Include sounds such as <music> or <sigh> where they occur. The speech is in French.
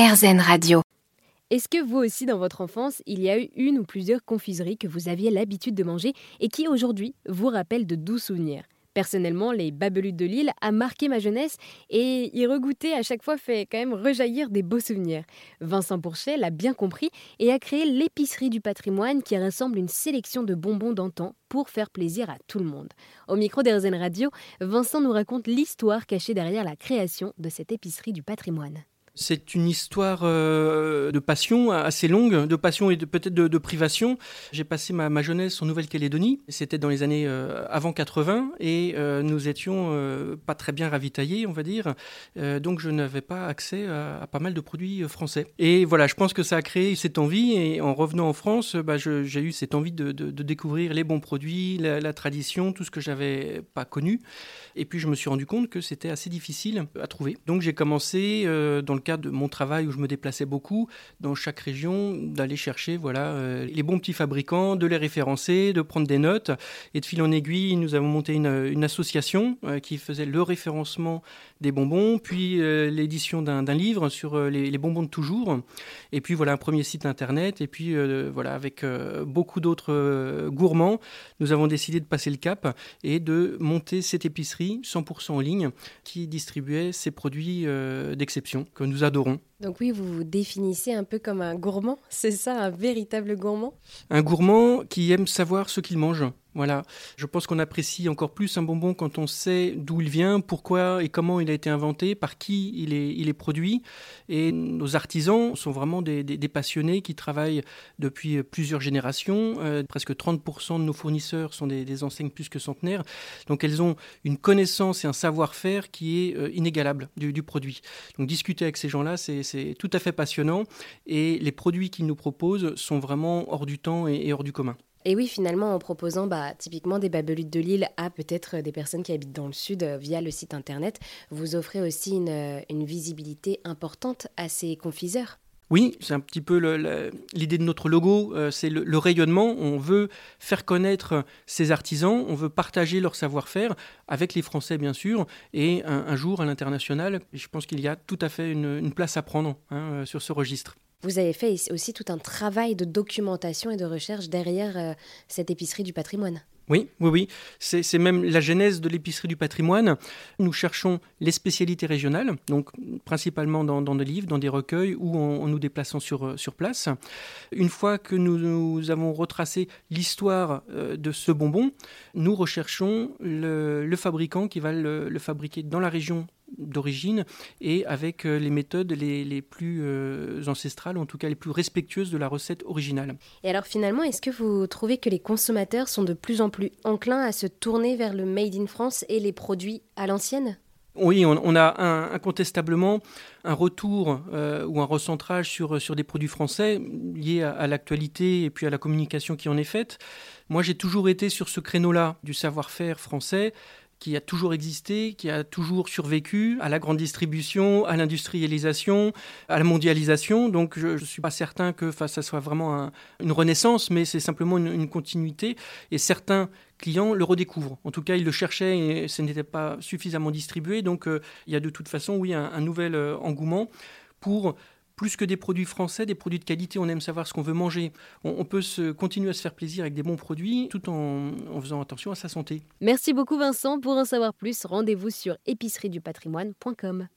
RZN Radio. Est-ce que vous aussi, dans votre enfance, il y a eu une ou plusieurs confiseries que vous aviez l'habitude de manger et qui aujourd'hui vous rappellent de doux souvenirs? Personnellement, les babelutes de Lille a marqué ma jeunesse et y regoûter à chaque fois fait quand même rejaillir des beaux souvenirs. Vincent Pourchet l'a bien compris et a créé l'épicerie du patrimoine qui rassemble une sélection de bonbons d'antan pour faire plaisir à tout le monde. Au micro d'Airzen Radio, Vincent nous raconte l'histoire cachée derrière la création de cette épicerie du patrimoine. C'est une histoire euh, de passion assez longue, de passion et peut-être de, privation. J'ai passé ma, jeunesse en Nouvelle-Calédonie. C'était dans les années euh, avant 80 et euh, nous étions pas très bien ravitaillés, on va dire. donc je n'avais pas accès à, pas mal de produits français. Et voilà, je pense que ça a créé cette envie. Et en revenant en France, bah, j'ai eu cette envie de, découvrir les bons produits, la, tradition, tout ce que j'avais pas connu. Et puis je me suis rendu compte que c'était assez difficile à trouver. Donc j'ai commencé dans le de mon travail où je me déplaçais beaucoup dans chaque région, d'aller chercher voilà, euh, les bons petits fabricants, de les référencer, de prendre des notes. Et de fil en aiguille, nous avons monté une, association euh, qui faisait le référencement des bonbons, puis euh, l'édition d'un livre sur les, bonbons de toujours. Et puis voilà un premier site internet. Et puis voilà, avec beaucoup d'autres gourmands, nous avons décidé de passer le cap et de monter cette épicerie 100% en ligne qui distribuait ces produits d'exception que nous adorons. Donc oui, vous vous définissez un peu comme un gourmand, <laughs> c'est ça, un véritable gourmand? Un gourmand qui aime savoir ce qu'il mange. Voilà, je pense qu'on apprécie encore plus un bonbon quand on sait d'où il vient, pourquoi et comment il a été inventé, par qui il est, produit. Et nos artisans sont vraiment des, passionnés qui travaillent depuis plusieurs générations. Euh, presque 30% de nos fournisseurs sont des, enseignes plus que centenaires. Donc elles ont une connaissance et un savoir-faire qui est euh, inégalable du, produit. Donc discuter avec ces gens-là, c'est tout à fait passionnant. Et les produits qu'ils nous proposent sont vraiment hors du temps et hors du commun. Et oui, finalement, en proposant bah, typiquement des babelutes de Lille à peut-être des personnes qui habitent dans le sud euh, via le site internet, vous offrez aussi une, euh, visibilité importante à ces confiseurs. Oui, c'est un petit peu l'idée de notre logo, euh, c'est le, rayonnement. On veut faire connaître ces artisans, on veut partager leur savoir-faire avec les Français bien sûr, et un, jour à l'international, je pense qu'il y a tout à fait une, place à prendre hein, sur ce registre. Vous avez fait aussi tout un travail de documentation et de recherche derrière euh, cette épicerie du patrimoine. Oui, oui, oui. C'est même la genèse de l'épicerie du patrimoine. Nous cherchons les spécialités régionales, donc principalement dans, des livres, dans des recueils ou en, nous déplaçant sur, euh, sur place. Une fois que nous, avons retracé l'histoire euh, de ce bonbon, nous recherchons le, fabricant qui va le fabriquer dans la région d'origine et avec euh, les méthodes les, plus euh, ancestrales, en tout cas les plus respectueuses de la recette originale. Et alors finalement, est-ce que vous trouvez que les consommateurs sont de plus en plus enclins à se tourner vers le Made in France et les produits à l'ancienne? Oui, on, a incontestablement un retour euh, ou un recentrage sur, sur des produits français liés à l'actualité et puis à la communication qui en est faite. Moi, j'ai toujours été sur ce créneau-là du savoir-faire français, qui a toujours existé, qui a toujours survécu à la grande distribution, à l'industrialisation, à la mondialisation. Donc je ne suis pas certain que ça soit vraiment une renaissance, mais c'est simplement une, continuité. Et certains clients le redécouvrent. En tout cas, ils le cherchaient et ce n'était pas suffisamment distribué. Donc euh, il y a de toute façon, oui, un, un nouvel euh, engouement pour plus que des produits français, des produits de qualité, on aime savoir ce qu'on veut manger. On, peut continuer à se faire plaisir avec des bons produits tout en, en faisant attention à sa santé. Merci beaucoup Vincent. Pour en savoir plus, rendez-vous sur épiceriedupatrimoine.com.